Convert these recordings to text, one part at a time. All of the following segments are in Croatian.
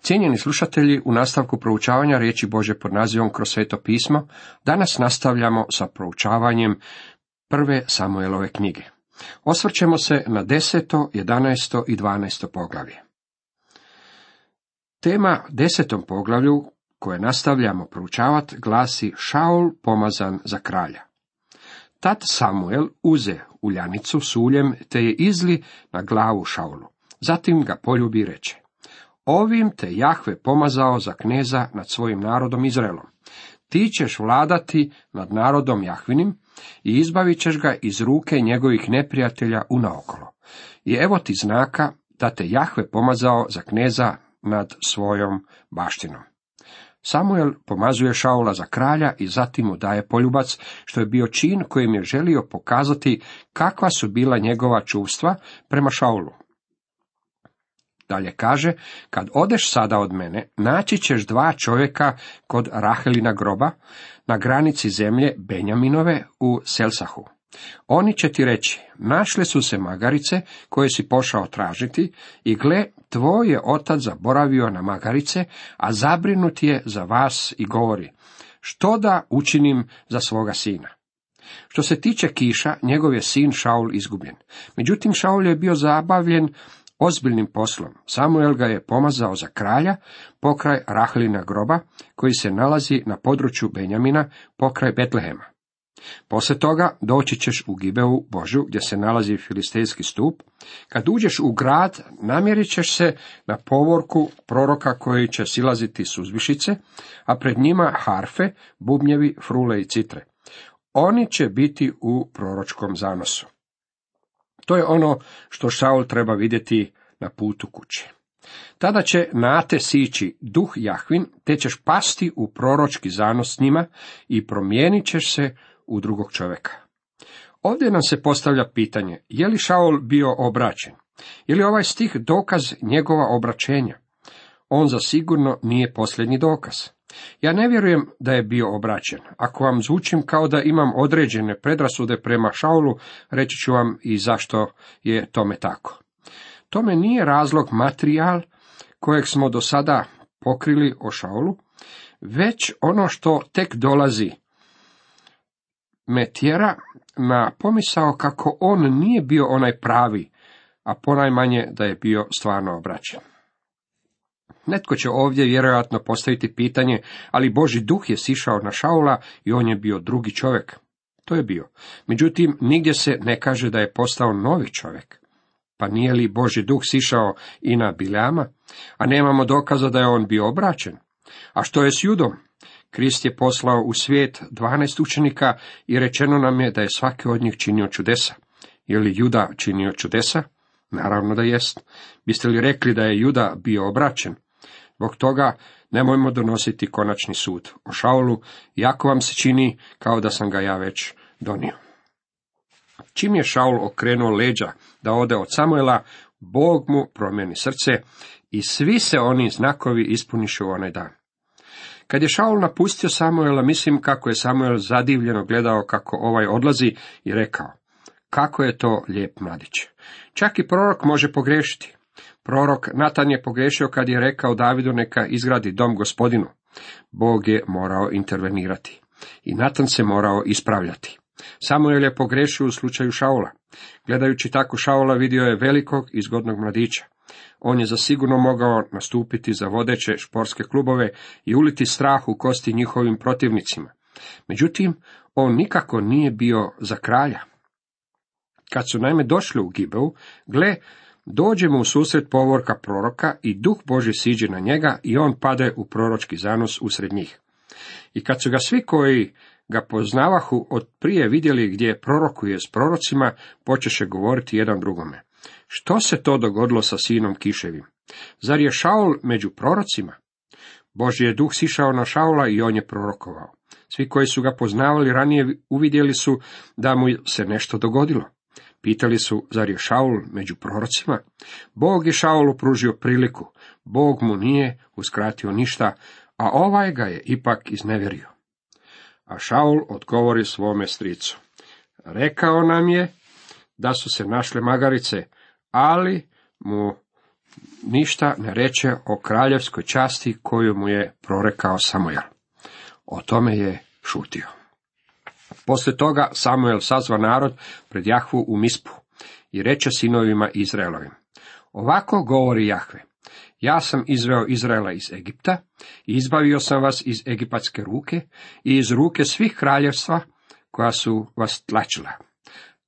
Cijenjeni slušatelji, u nastavku proučavanja riječi Bože pod nazivom kroz sveto pismo, danas nastavljamo sa proučavanjem prve Samuelove knjige. Osvrćemo se na deseto, jedanaesto i dvanaesto poglavlje. Tema desetom poglavlju, koje nastavljamo proučavati, glasi Šaul pomazan za kralja. Tad Samuel uze uljanicu s uljem, te je izli na glavu Šaulu. Zatim ga poljubi reče. Ovim te Jahve pomazao za kneza nad svojim narodom Izraelom. Ti ćeš vladati nad narodom Jahvinim i izbavit ćeš ga iz ruke njegovih neprijatelja unaokolo. I evo ti znaka da te Jahve pomazao za kneza nad svojom baštinom. Samuel pomazuje Šaula za kralja i zatim mu daje poljubac, što je bio čin kojim je želio pokazati kakva su bila njegova čuvstva prema Šaulu. Dalje kaže, kad odeš sada od mene, naći ćeš dva čovjeka kod Rahelina groba, na granici zemlje Benjaminove u Selsahu. Oni će ti reći, našle su se magarice koje si pošao tražiti i gle, tvoj je otac zaboravio na magarice, a zabrinut je za vas i govori, što da učinim za svoga sina. Što se tiče Kiša, njegov je sin Šaul izgubljen. Međutim, Šaul je bio zabavljen ozbiljnim poslom. Samuel ga je pomazao za kralja pokraj Rahlina groba, koji se nalazi na području Benjamina pokraj Betlehema. Poslije toga doći ćeš u Gibeu Božu, gdje se nalazi filistejski stup. Kad uđeš u grad, namjerit ćeš se na povorku proroka koji će silaziti suzvišice, a pred njima harfe, bubnjevi, frule i citre. Oni će biti u proročkom zanosu. To je ono što Šaul treba vidjeti na putu kuće. Tada će nate sići duh Jahvin, te ćeš pasti u proročki zanos s njima i promijenit ćeš se u drugog čovjeka. Ovdje nam se postavlja pitanje, je li Šaul bio obraćen? Je li ovaj stih dokaz njegova obraćenja? On za sigurno nije posljednji dokaz. Ja ne vjerujem da je bio obraćen. Ako vam zvučim kao da imam određene predrasude prema Šaulu, reći ću vam i zašto je tome tako. Tome nije razlog materijal kojeg smo do sada pokrili o Šaulu, već ono što tek dolazi me tjera na pomisao kako on nije bio onaj pravi, a ponajmanje da je bio stvarno obraćen. Netko će ovdje vjerojatno postaviti pitanje, ali Boži duh je sišao na Šaula i on je bio drugi čovjek. To je bio. Međutim, nigdje se ne kaže da je postao novi čovjek. Pa nije li Boži duh sišao i na Biljama, a nemamo dokaza da je on bio obraćen? A što je s Judom? Krist je poslao u svijet dvanaest učenika i rečeno nam je da je svaki od njih činio čudesa. Je li Juda činio čudesa? Naravno da jest. Biste li rekli da je Juda bio obraćen? Zbog toga nemojmo donositi konačni sud o Šaulu, jako vam se čini kao da sam ga ja već donio. Čim je Šaul okrenuo leđa da ode od Samuela, Bog mu promijeni srce i svi se oni znakovi ispunišu onaj dan. Kad je Šaul napustio Samuela, mislim kako je Samuel zadivljeno gledao kako ovaj odlazi i rekao, kako je to lijep mladić. Čak i prorok može pogrešiti. Prorok Natan je pogrešio kad je rekao Davidu neka izgradi dom gospodinu. Bog je morao intervenirati. I Natan se morao ispravljati. Samuel je pogrešio u slučaju Šaula. Gledajući tako Šaula vidio je velikog i zgodnog mladića. On je zasigurno mogao nastupiti za vodeće športske klubove i uliti strah u kosti njihovim protivnicima. Međutim, on nikako nije bio za kralja. Kad su naime došli u Gibeu, gle, dođe mu u susret povorka proroka i duh Boži siđe na njega i on pade u proročki zanos usred njih. I kad su ga svi koji ga poznavahu od prije vidjeli gdje prorokuje s prorocima, počeše govoriti jedan drugome. Što se to dogodilo sa sinom Kiševim? Zar je Šaul među prorocima? Božji je duh sišao na Šaula i on je prorokovao. Svi koji su ga poznavali ranije uvidjeli su da mu se nešto dogodilo. Pitali su, zar je Šaul među prorocima? Bog je Šaulu pružio priliku, Bog mu nije uskratio ništa, a ovaj ga je ipak iznevjerio. A Šaul odgovori svome stricu. Rekao nam je da su se našle magarice, ali mu ništa ne reče o kraljevskoj časti koju mu je prorekao Samuel. O tome je šutio. Poslije toga Samuel sazva narod pred Jahvu u Mispu i reče sinovima Izraelovim. Ovako govori Jahve. Ja sam izveo Izraela iz Egipta i izbavio sam vas iz egipatske ruke i iz ruke svih kraljevstva koja su vas tlačila.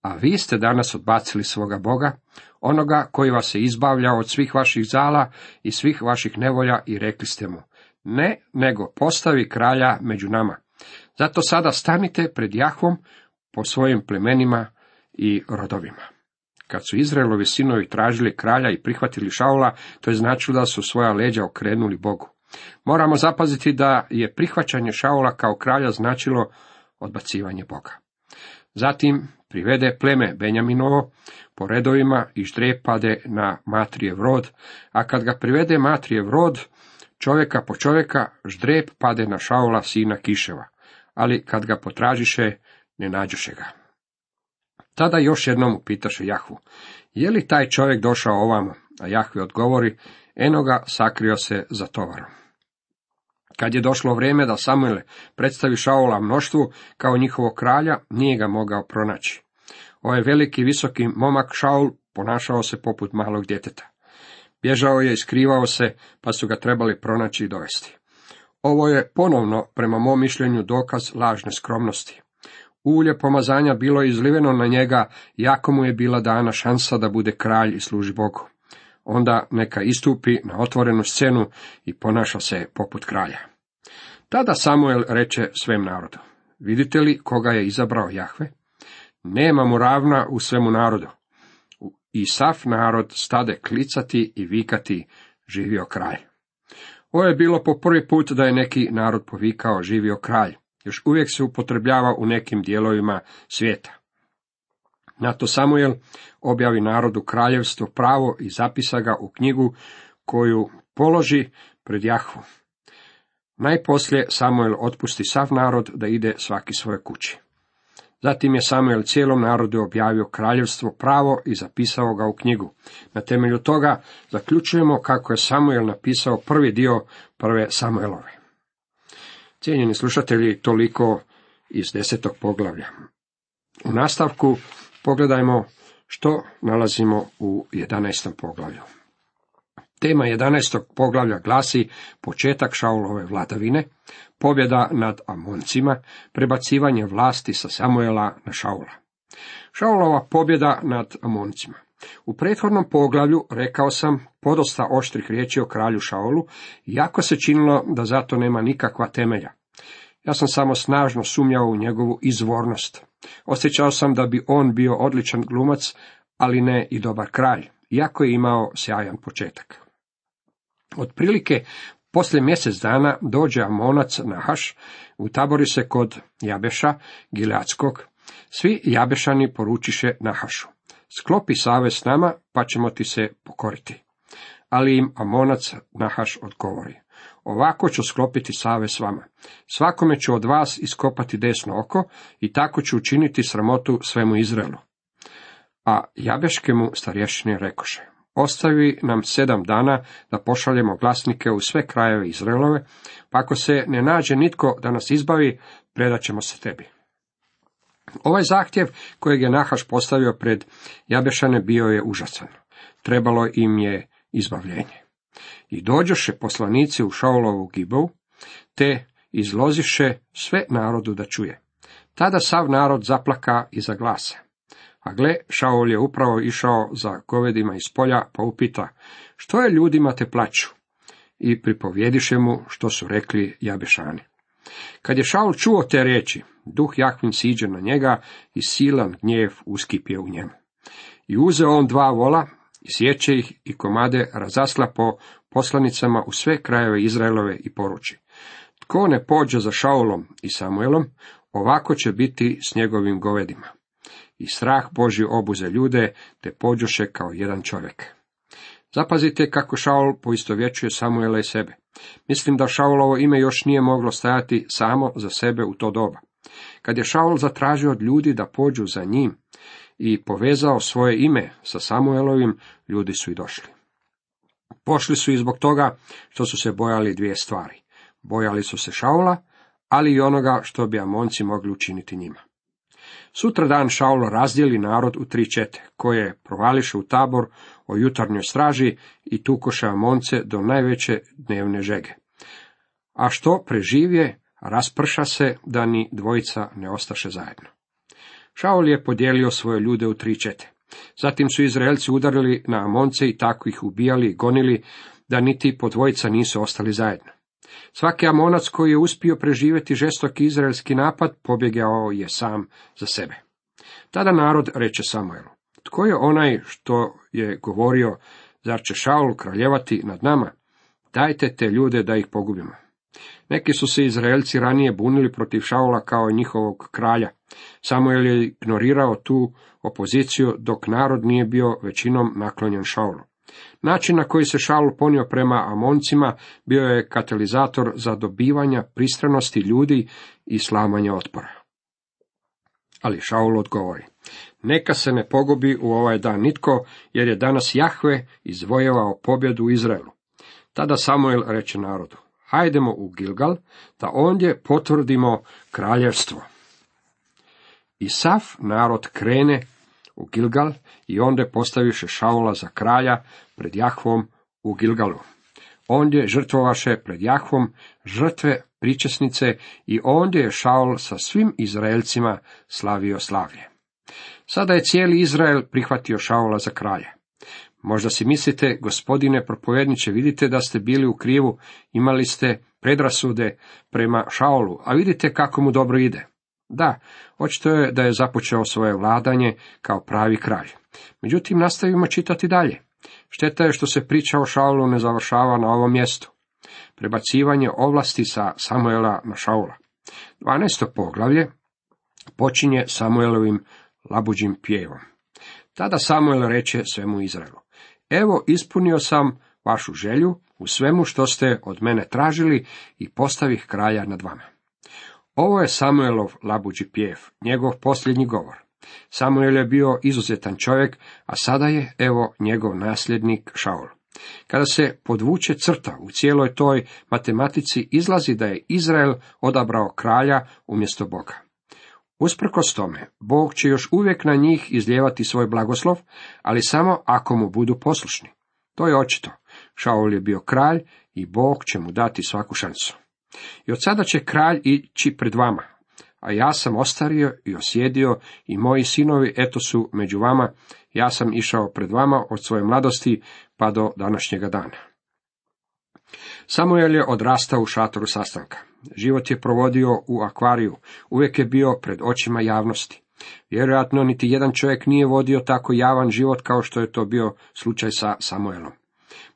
A vi ste danas odbacili svoga Boga, onoga koji vas je izbavljao od svih vaših zala i svih vaših nevolja i rekli ste mu, ne, nego postavi kralja među nama. Zato sada stanite pred Jahvom po svojim plemenima i rodovima. Kad su Izraelovi sinovi tražili kralja i prihvatili Šaula, to je značilo da su svoja leđa okrenuli Bogu. Moramo zapaziti da je prihvaćanje Šaula kao kralja značilo odbacivanje Boga. Zatim privede pleme Benjaminovo po redovima i ždrepade na Matrijev rod, a kad ga privede Matrijev rod, čovjeka po čovjeka, ždrep pade na Šaula sina Kiševa, ali kad ga potražiše, ne nađuše ga. Tada još jednom upitaše Jahvu, je li taj čovjek došao ovamo? A Jahve odgovori, eno ga sakrio se za tovarom. Kad je došlo vrijeme da Samuel predstavi Šaula mnoštvu kao njihovog kralja, nije ga mogao pronaći. Ovaj veliki visoki momak Šaul ponašao se poput malog djeteta. Bježao je i skrivao se, pa su ga trebali pronaći i dovesti. Ovo je ponovno, prema mom mišljenju, dokaz lažne skromnosti. Ulje pomazanja bilo je izliveno na njega, jako mu je bila dana šansa da bude kralj i služi Bogu. Onda neka istupi na otvorenu scenu i ponaša se poput kralja. Tada Samuel reče svem narodu, vidite li koga je izabrao Jahve? Nema mu ravna u svemu narodu. I sav narod stade klicati i vikati, živio kralj. Ovo je bilo po prvi put da je neki narod povikao živio kralj još uvijek se upotrebljava u nekim dijelovima svijeta. Na to Samuel objavi narodu kraljevstvo pravo i zapisa ga u knjigu koju položi pred Jahvu. Najposlije Samuel otpusti sav narod da ide svaki svoje kući. Zatim je Samuel cijelom narodu objavio kraljevstvo pravo i zapisao ga u knjigu. Na temelju toga zaključujemo kako je Samuel napisao prvi dio prve Samuelove. Cijenjeni slušatelji, toliko iz desetog poglavlja. U nastavku pogledajmo što nalazimo u jedanestom poglavlju. Tema 11. poglavlja glasi početak Šaulove vladavine, pobjeda nad Amoncima, prebacivanje vlasti sa Samuela na Šaula. Šaulova pobjeda nad Amoncima. U prethodnom poglavlju rekao sam podosta oštrih riječi o kralju Šaulu, iako se činilo da zato nema nikakva temelja. Ja sam samo snažno sumnjao u njegovu izvornost. Osjećao sam da bi on bio odličan glumac, ali ne i dobar kralj, iako je imao sjajan početak. Otprilike, poslije mjesec dana dođe Amonac na Haš, utabori se kod Jabeša, Gileadskog. Svi Jabešani poručiše Nahašu. Sklopi savez s nama, pa ćemo ti se pokoriti. Ali im Amonac Nahaš odgovori. Ovako ću sklopiti save s vama. Svakome ću od vas iskopati desno oko i tako ću učiniti sramotu svemu Izraelu. A Jabeške mu starješine rekoše. Ostavi nam sedam dana da pošaljemo glasnike u sve krajeve Izraelove, pa ako se ne nađe nitko da nas izbavi, predat ćemo se tebi. Ovaj zahtjev kojeg je Nahaš postavio pred Jabešane bio je užasan. Trebalo im je izbavljenje. I dođoše poslanici u Šaulovu gibovu, te izloziše sve narodu da čuje. Tada sav narod zaplaka iza glasa. A gle, Šaul je upravo išao za govedima iz polja, pa upita, što je ljudima te plaću? I pripovjediše mu što su rekli jabešani. Kad je Šaul čuo te riječi, duh Jahvin siđe na njega i silan gnjev uskipje u njemu. I uzeo on dva vola, i sjeće ih i komade razasla po poslanicama u sve krajeve Izraelove i poruči. Tko ne pođe za Šaulom i Samuelom, ovako će biti s njegovim govedima. I strah Boži obuze ljude, te pođoše kao jedan čovjek. Zapazite kako Šaul poistovjećuje Samuela i sebe. Mislim da Šaulovo ime još nije moglo stajati samo za sebe u to doba. Kad je Šaul zatražio od ljudi da pođu za njim i povezao svoje ime sa Samuelovim, ljudi su i došli. Pošli su i zbog toga što su se bojali dvije stvari. Bojali su se Šaula, ali i onoga što bi Amonci mogli učiniti njima. Sutra dan Šaulo razdijeli narod u tri čete, koje provališe u tabor o jutarnjoj straži i tukoše Amonce do najveće dnevne žege. A što preživje, rasprša se da ni dvojica ne ostaše zajedno. Šaul je podijelio svoje ljude u tri čete. Zatim su Izraelci udarili na Amonce i tako ih ubijali i gonili, da niti po dvojica nisu ostali zajedno. Svaki Amonac koji je uspio preživjeti žestoki izraelski napad, pobjegao je sam za sebe. Tada narod reče Samuelu, tko je onaj što je govorio, zar će Šaul kraljevati nad nama? Dajte te ljude da ih pogubimo. Neki su se Izraelci ranije bunili protiv Šaula kao njihovog kralja. Samuel je ignorirao tu opoziciju dok narod nije bio većinom naklonjen Šaulu. Način na koji se Šaul ponio prema Amoncima bio je katalizator za dobivanja pristranosti ljudi i slamanja otpora. Ali Šaul odgovori, neka se ne pogubi u ovaj dan nitko, jer je danas Jahve izvojevao pobjedu u Izraelu. Tada Samuel reče narodu, hajdemo u Gilgal, da ondje potvrdimo kraljevstvo. I sav narod krene u Gilgal i onda postaviše Šaula za kralja pred Jahvom u Gilgalu. Ondje žrtvovaše pred Jahvom žrtve pričesnice i ondje je Šaul sa svim Izraelcima slavio slavlje. Sada je cijeli Izrael prihvatio Šaula za kralja. Možda si mislite, gospodine propovedniče, vidite da ste bili u krivu, imali ste predrasude prema Šaulu, a vidite kako mu dobro ide. Da, očito je da je započeo svoje vladanje kao pravi kralj. Međutim, nastavimo čitati dalje. Šteta je što se priča o Šaulu ne završava na ovom mjestu. Prebacivanje ovlasti sa Samuela na Šaula. 12. poglavlje počinje Samuelovim labuđim pjevom. Tada Samuel reče svemu Izraelu. Evo ispunio sam vašu želju u svemu što ste od mene tražili i postavih kraja nad vama. Ovo je Samuelov labuđi pjev, njegov posljednji govor. Samuel je bio izuzetan čovjek, a sada je, evo, njegov nasljednik Šaul. Kada se podvuče crta u cijeloj toj matematici, izlazi da je Izrael odabrao kralja umjesto Boga. Usprkos tome, Bog će još uvijek na njih izljevati svoj blagoslov, ali samo ako mu budu poslušni. To je očito. Šaul je bio kralj i Bog će mu dati svaku šansu. I od sada će kralj ići pred vama, a ja sam ostario i osjedio i moji sinovi eto su među vama, ja sam išao pred vama od svoje mladosti pa do današnjega dana. Samuel je odrastao u šatoru sastanka. Život je provodio u akvariju, uvijek je bio pred očima javnosti. Vjerojatno niti jedan čovjek nije vodio tako javan život kao što je to bio slučaj sa Samuelom.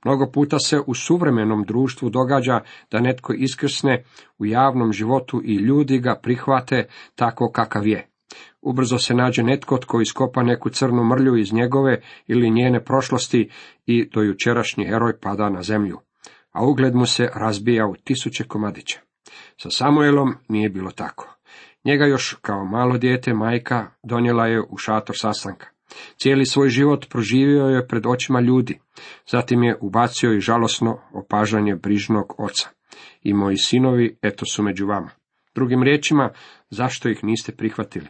Mnogo puta se u suvremenom društvu događa da netko iskrsne u javnom životu i ljudi ga prihvate tako kakav je. Ubrzo se nađe netko tko iskopa neku crnu mrlju iz njegove ili njene prošlosti i do jučerašnji heroj pada na zemlju, a ugled mu se razbija u tisuće komadića. Sa Samuelom nije bilo tako. Njega još kao malo dijete majka donijela je u šator sastanka. Cijeli svoj život proživio je pred očima ljudi. Zatim je ubacio i žalosno opažanje brižnog oca. I moji sinovi, eto su među vama. Drugim riječima, zašto ih niste prihvatili?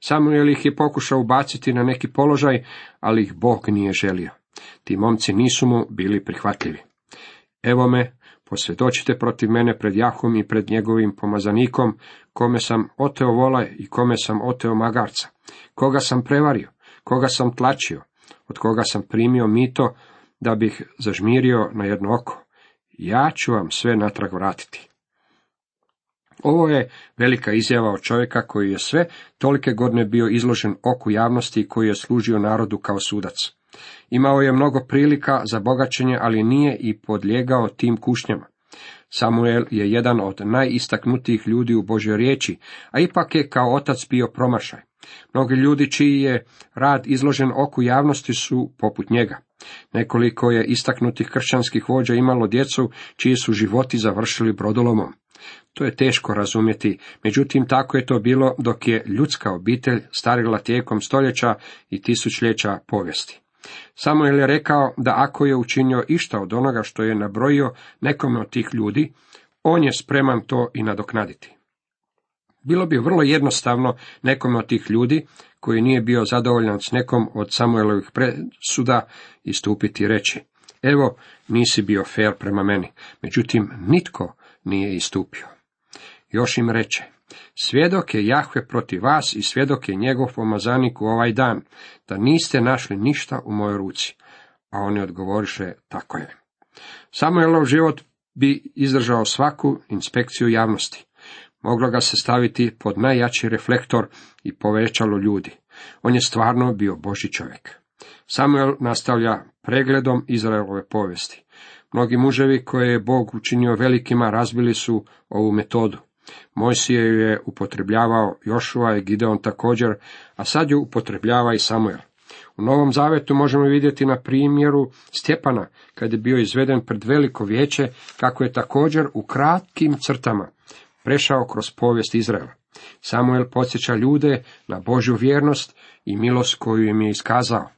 Samuel ih je pokušao ubaciti na neki položaj, ali ih Bog nije želio. Ti momci nisu mu bili prihvatljivi. Evo me, posvjedočite protiv mene pred Jahom i pred njegovim pomazanikom, kome sam oteo vola i kome sam oteo magarca, koga sam prevario, koga sam tlačio, od koga sam primio mito da bih zažmirio na jedno oko. Ja ću vam sve natrag vratiti. Ovo je velika izjava od čovjeka koji je sve tolike godine bio izložen oku javnosti i koji je služio narodu kao sudac. Imao je mnogo prilika za bogaćenje, ali nije i podlijegao tim kušnjama. Samuel je jedan od najistaknutijih ljudi u Božoj riječi, a ipak je kao otac bio promašaj. Mnogi ljudi čiji je rad izložen oku javnosti su poput njega. Nekoliko je istaknutih kršćanskih vođa imalo djecu čiji su životi završili brodolomom. To je teško razumjeti, međutim tako je to bilo dok je ljudska obitelj starila tijekom stoljeća i tisućljeća povijesti. Samuel je rekao da ako je učinio išta od onoga što je nabrojio nekome od tih ljudi, on je spreman to i nadoknaditi. Bilo bi vrlo jednostavno nekome od tih ljudi, koji nije bio zadovoljan s nekom od Samuelovih presuda, istupiti i reći, evo, nisi bio fair prema meni, međutim, nitko nije istupio. Još im reče, svjedok je Jahve protiv vas i svjedok je njegov pomazanik u ovaj dan, da niste našli ništa u mojoj ruci. A oni odgovoriše, tako je. Samuelov život bi izdržao svaku inspekciju javnosti. Moglo ga se staviti pod najjači reflektor i povećalo ljudi. On je stvarno bio Boži čovjek. Samuel nastavlja pregledom Izraelove povijesti. Mnogi muževi koje je Bog učinio velikima razbili su ovu metodu. Mojsije ju je upotrebljavao Jošua i Gideon također, a sad ju upotrebljava i Samuel. U Novom Zavetu možemo vidjeti na primjeru Stjepana, kad je bio izveden pred veliko vijeće, kako je također u kratkim crtama prešao kroz povijest Izraela. Samuel podsjeća ljude na Božju vjernost i milost koju im je iskazao.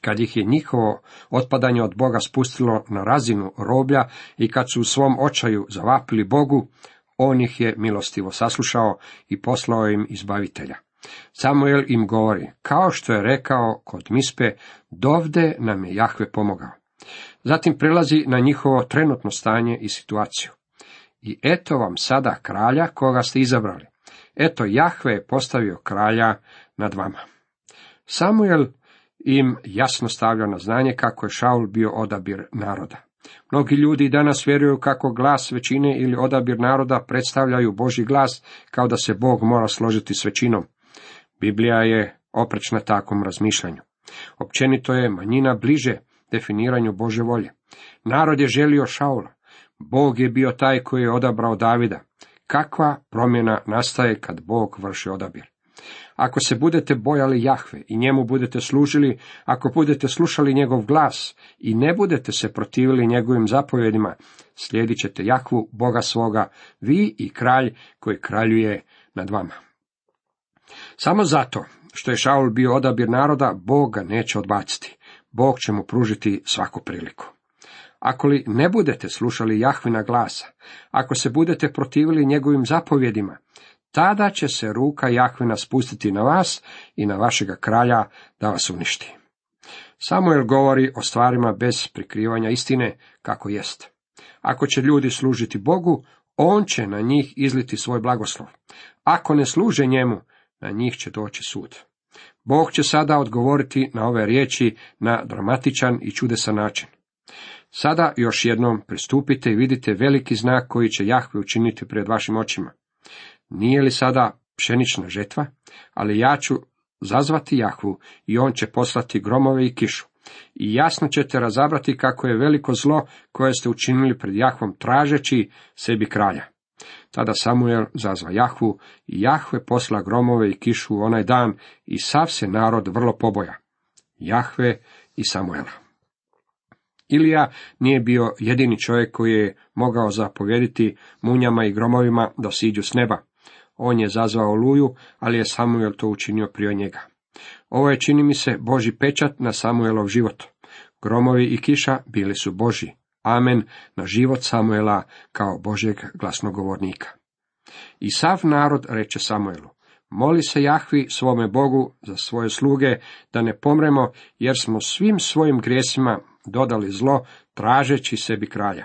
Kad ih je njihovo otpadanje od Boga spustilo na razinu roblja i kad su u svom očaju zavapili Bogu, on ih je milostivo saslušao i poslao im izbavitelja. Samuel im govori, kao što je rekao kod Mispe, dovde nam je Jahve pomogao. Zatim prelazi na njihovo trenutno stanje i situaciju. I eto vam sada kralja koga ste izabrali. Eto Jahve je postavio kralja nad vama. Samuel im jasno stavlja na znanje kako je Šaul bio odabir naroda. Mnogi ljudi danas vjeruju kako glas većine ili odabir naroda predstavljaju Boži glas kao da se Bog mora složiti s većinom. Biblija je oprečna takvom razmišljanju. Općenito je manjina bliže definiranju Bože volje. Narod je želio Šaula. Bog je bio taj koji je odabrao Davida. Kakva promjena nastaje kad Bog vrši odabir? Ako se budete bojali Jahve i njemu budete služili, ako budete slušali njegov glas i ne budete se protivili njegovim zapovjedima, slijedit ćete Jahvu, Boga svoga, vi i kralj koji kraljuje nad vama. Samo zato što je Šaul bio odabir naroda, Bog neće odbaciti. Bog će mu pružiti svaku priliku. Ako li ne budete slušali Jahvina glasa, ako se budete protivili njegovim zapovjedima, tada će se ruka Jahvina spustiti na vas i na vašega kralja da vas uništi. Samuel govori o stvarima bez prikrivanja istine kako jest. Ako će ljudi služiti Bogu, on će na njih izliti svoj blagoslov. Ako ne služe njemu, na njih će doći sud. Bog će sada odgovoriti na ove riječi na dramatičan i čudesan način. Sada još jednom pristupite i vidite veliki znak koji će Jahve učiniti pred vašim očima. Nije li sada pšenična žetva, ali ja ću zazvati Jahvu i on će poslati gromove i kišu. I jasno ćete razabrati kako je veliko zlo koje ste učinili pred Jahvom tražeći sebi kralja. Tada Samuel zazva Jahvu i Jahve posla gromove i kišu onaj dan i sav se narod vrlo poboja. Jahve i Samuela. Ilija nije bio jedini čovjek koji je mogao zapovjediti munjama i gromovima da siđu s neba. On je zazvao luju, ali je Samuel to učinio prije njega. Ovo je, čini mi se, Boži pečat na Samuelov život. Gromovi i kiša bili su Boži. Amen na život Samuela kao Božeg glasnogovornika. I sav narod reče Samuelu, moli se Jahvi svome Bogu za svoje sluge, da ne pomremo, jer smo svim svojim grijesima dodali zlo, tražeći sebi kralja.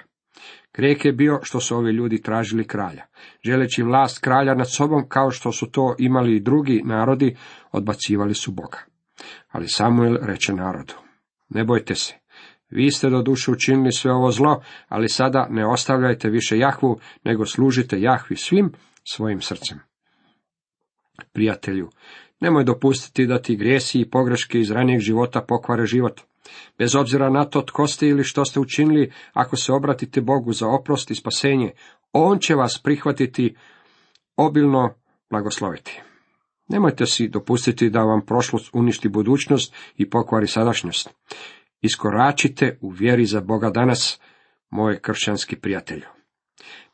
Grijeh je bio što su ovi ljudi tražili kralja. Želeći vlast kralja nad sobom, kao što su to imali i drugi narodi, odbacivali su Boga. Ali Samuel reče narodu, ne bojte se, vi ste do duše učinili sve ovo zlo, ali sada ne ostavljajte više Jahvu, nego služite Jahvi svim svojim srcem. Prijatelju, nemoj dopustiti da ti grijesi i pogreške iz ranijeg života pokvare život. Bez obzira na to tko ste ili što ste učinili, ako se obratite Bogu za oprost i spasenje, On će vas prihvatiti, obilno blagosloviti. Nemojte si dopustiti da vam prošlost uništi budućnost i pokvari sadašnjost. Iskoračite u vjeri za Boga danas, moj kršćanski prijatelju.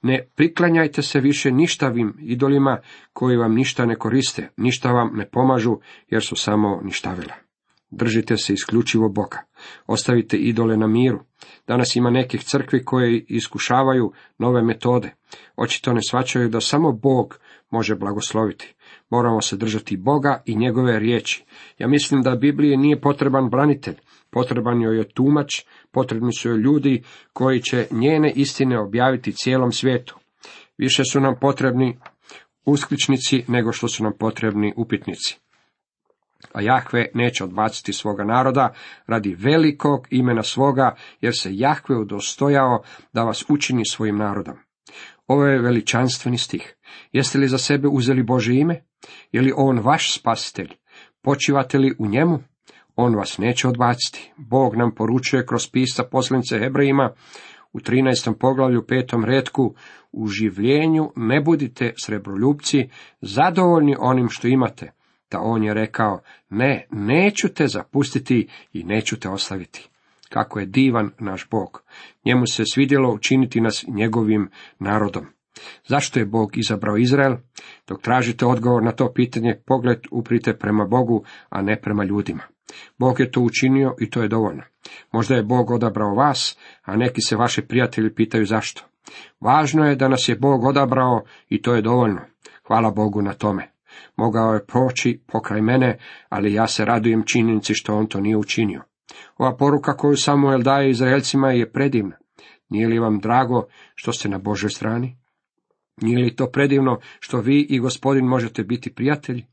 Ne priklanjajte se više ništavim idolima koji vam ništa ne koriste, ništa vam ne pomažu jer su samo ništavila. Držite se isključivo Boga. Ostavite idole na miru. Danas ima nekih crkvi koje iskušavaju nove metode. Očito ne svačaju da samo Bog može blagosloviti. Moramo se držati Boga i njegove riječi. Ja mislim da Bibliji nije potreban branitelj, potreban joj je tumač, potrebni su joj ljudi koji će njene istine objaviti cijelom svijetu. Više su nam potrebni uskličnici nego što su nam potrebni upitnici. A Jahve neće odbaciti svoga naroda radi velikog imena svoga, jer se Jahve udostojao da vas učini svojim narodom. Ovo je veličanstveni stih. Jeste li za sebe uzeli Bože ime? Je li on vaš spasitelj? Počivate li u njemu? On vas neće odbaciti. Bog nam poručuje kroz pisa poslanice Hebrejima u 13. poglavlju petom redku u življenju ne budite srebroljubci, zadovoljni onim što imate. Da on je rekao, ne, neću te zapustiti i neću te ostaviti. Kako je divan naš Bog. Njemu se svidjelo učiniti nas njegovim narodom. Zašto je Bog izabrao Izrael? Dok tražite odgovor na to pitanje, pogled uprite prema Bogu, a ne prema ljudima. Bog je to učinio i to je dovoljno. Možda je Bog odabrao vas, a neki se vaši prijatelji pitaju zašto. Važno je da nas je Bog odabrao i to je dovoljno. Hvala Bogu na tome. Mogao je proći pokraj mene, ali ja se radujem činjenici što on to nije učinio. Ova poruka koju Samuel daje Izraelcima je predivna. Nije li vam drago što ste na Božoj strani? Nije li to predivno što vi i gospodin možete biti prijatelji?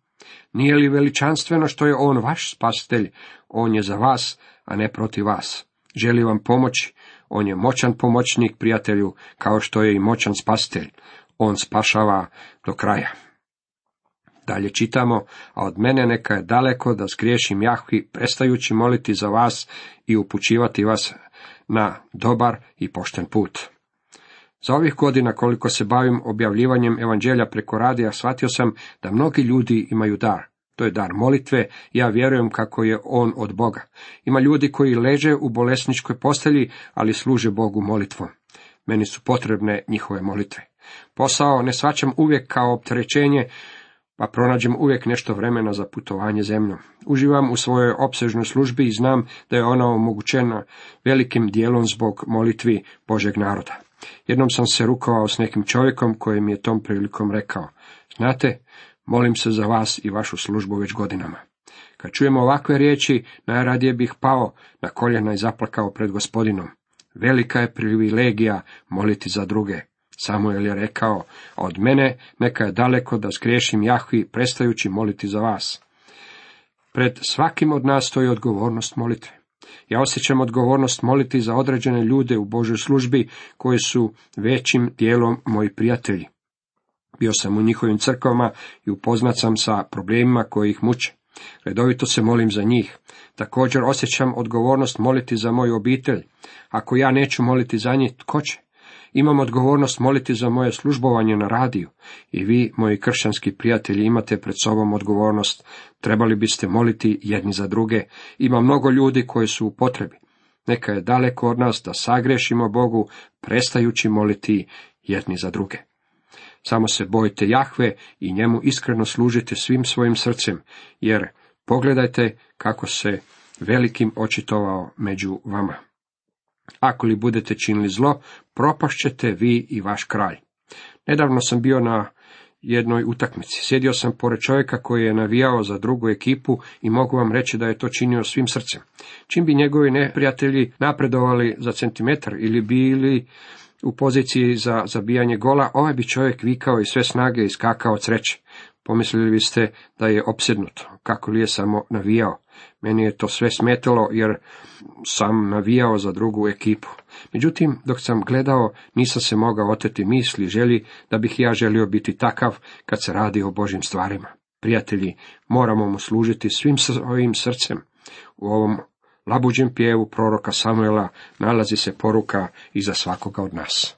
Nije li veličanstveno što je on vaš spasitelj? On je za vas, a ne protiv vas. Želi vam pomoći. On je moćan pomoćnik prijatelju, kao što je i moćan spasitelj. On spašava do kraja. Dalje čitamo, a od mene neka je daleko da skriješim Jahvi, prestajući moliti za vas i upućivati vas na dobar i pošten put. Za ovih godina koliko se bavim objavljivanjem evanđelja preko radija, shvatio sam da mnogi ljudi imaju dar. To je dar molitve, ja vjerujem kako je on od Boga. Ima ljudi koji leže u bolesničkoj postelji, ali služe Bogu molitvom. Meni su potrebne njihove molitve. Posao ne svačam uvijek kao opterećenje, pa pronađem uvijek nešto vremena za putovanje zemljom. Uživam u svojoj opsežnoj službi i znam da je ona omogućena velikim dijelom zbog molitvi Božeg naroda. Jednom sam se rukovao s nekim čovjekom koji mi je tom prilikom rekao, znate, molim se za vas i vašu službu već godinama. Kad čujem ovakve riječi, najradije bih pao na koljena i zaplakao pred gospodinom. Velika je privilegija moliti za druge. Samuel je rekao, od mene neka je daleko da skriješim Jahvi prestajući moliti za vas. Pred svakim od nas stoji odgovornost molitve. Ja osjećam odgovornost moliti za određene ljude u Božoj službi koji su većim dijelom moji prijatelji. Bio sam u njihovim crkvama i upoznat sam sa problemima koji ih muče. Redovito se molim za njih. Također osjećam odgovornost moliti za moju obitelj. Ako ja neću moliti za njih, tko će? Imam odgovornost moliti za moje službovanje na radiju. I vi, moji kršćanski prijatelji, imate pred sobom odgovornost. Trebali biste moliti jedni za druge. Ima mnogo ljudi koji su u potrebi. Neka je daleko od nas da sagrešimo Bogu, prestajući moliti jedni za druge. Samo se bojite Jahve i njemu iskreno služite svim svojim srcem, jer pogledajte kako se velikim očitovao među vama. Ako li budete činili zlo, propašćete vi i vaš kralj. Nedavno sam bio na jednoj utakmici. Sjedio sam pored čovjeka koji je navijao za drugu ekipu i mogu vam reći da je to činio svim srcem. Čim bi njegovi neprijatelji napredovali za centimetar ili bili u poziciji za zabijanje gola, ovaj bi čovjek vikao i sve snage iskakao od sreće. Pomislili biste da je opsjednut, kako li je samo navijao. Meni je to sve smetalo jer sam navijao za drugu ekipu. Međutim, dok sam gledao, nisam se mogao oteti misli želi da bih ja želio biti takav kad se radi o Božim stvarima. Prijatelji, moramo mu služiti svim svojim srcem. U ovom labuđem pjevu proroka Samuela nalazi se poruka i za svakoga od nas.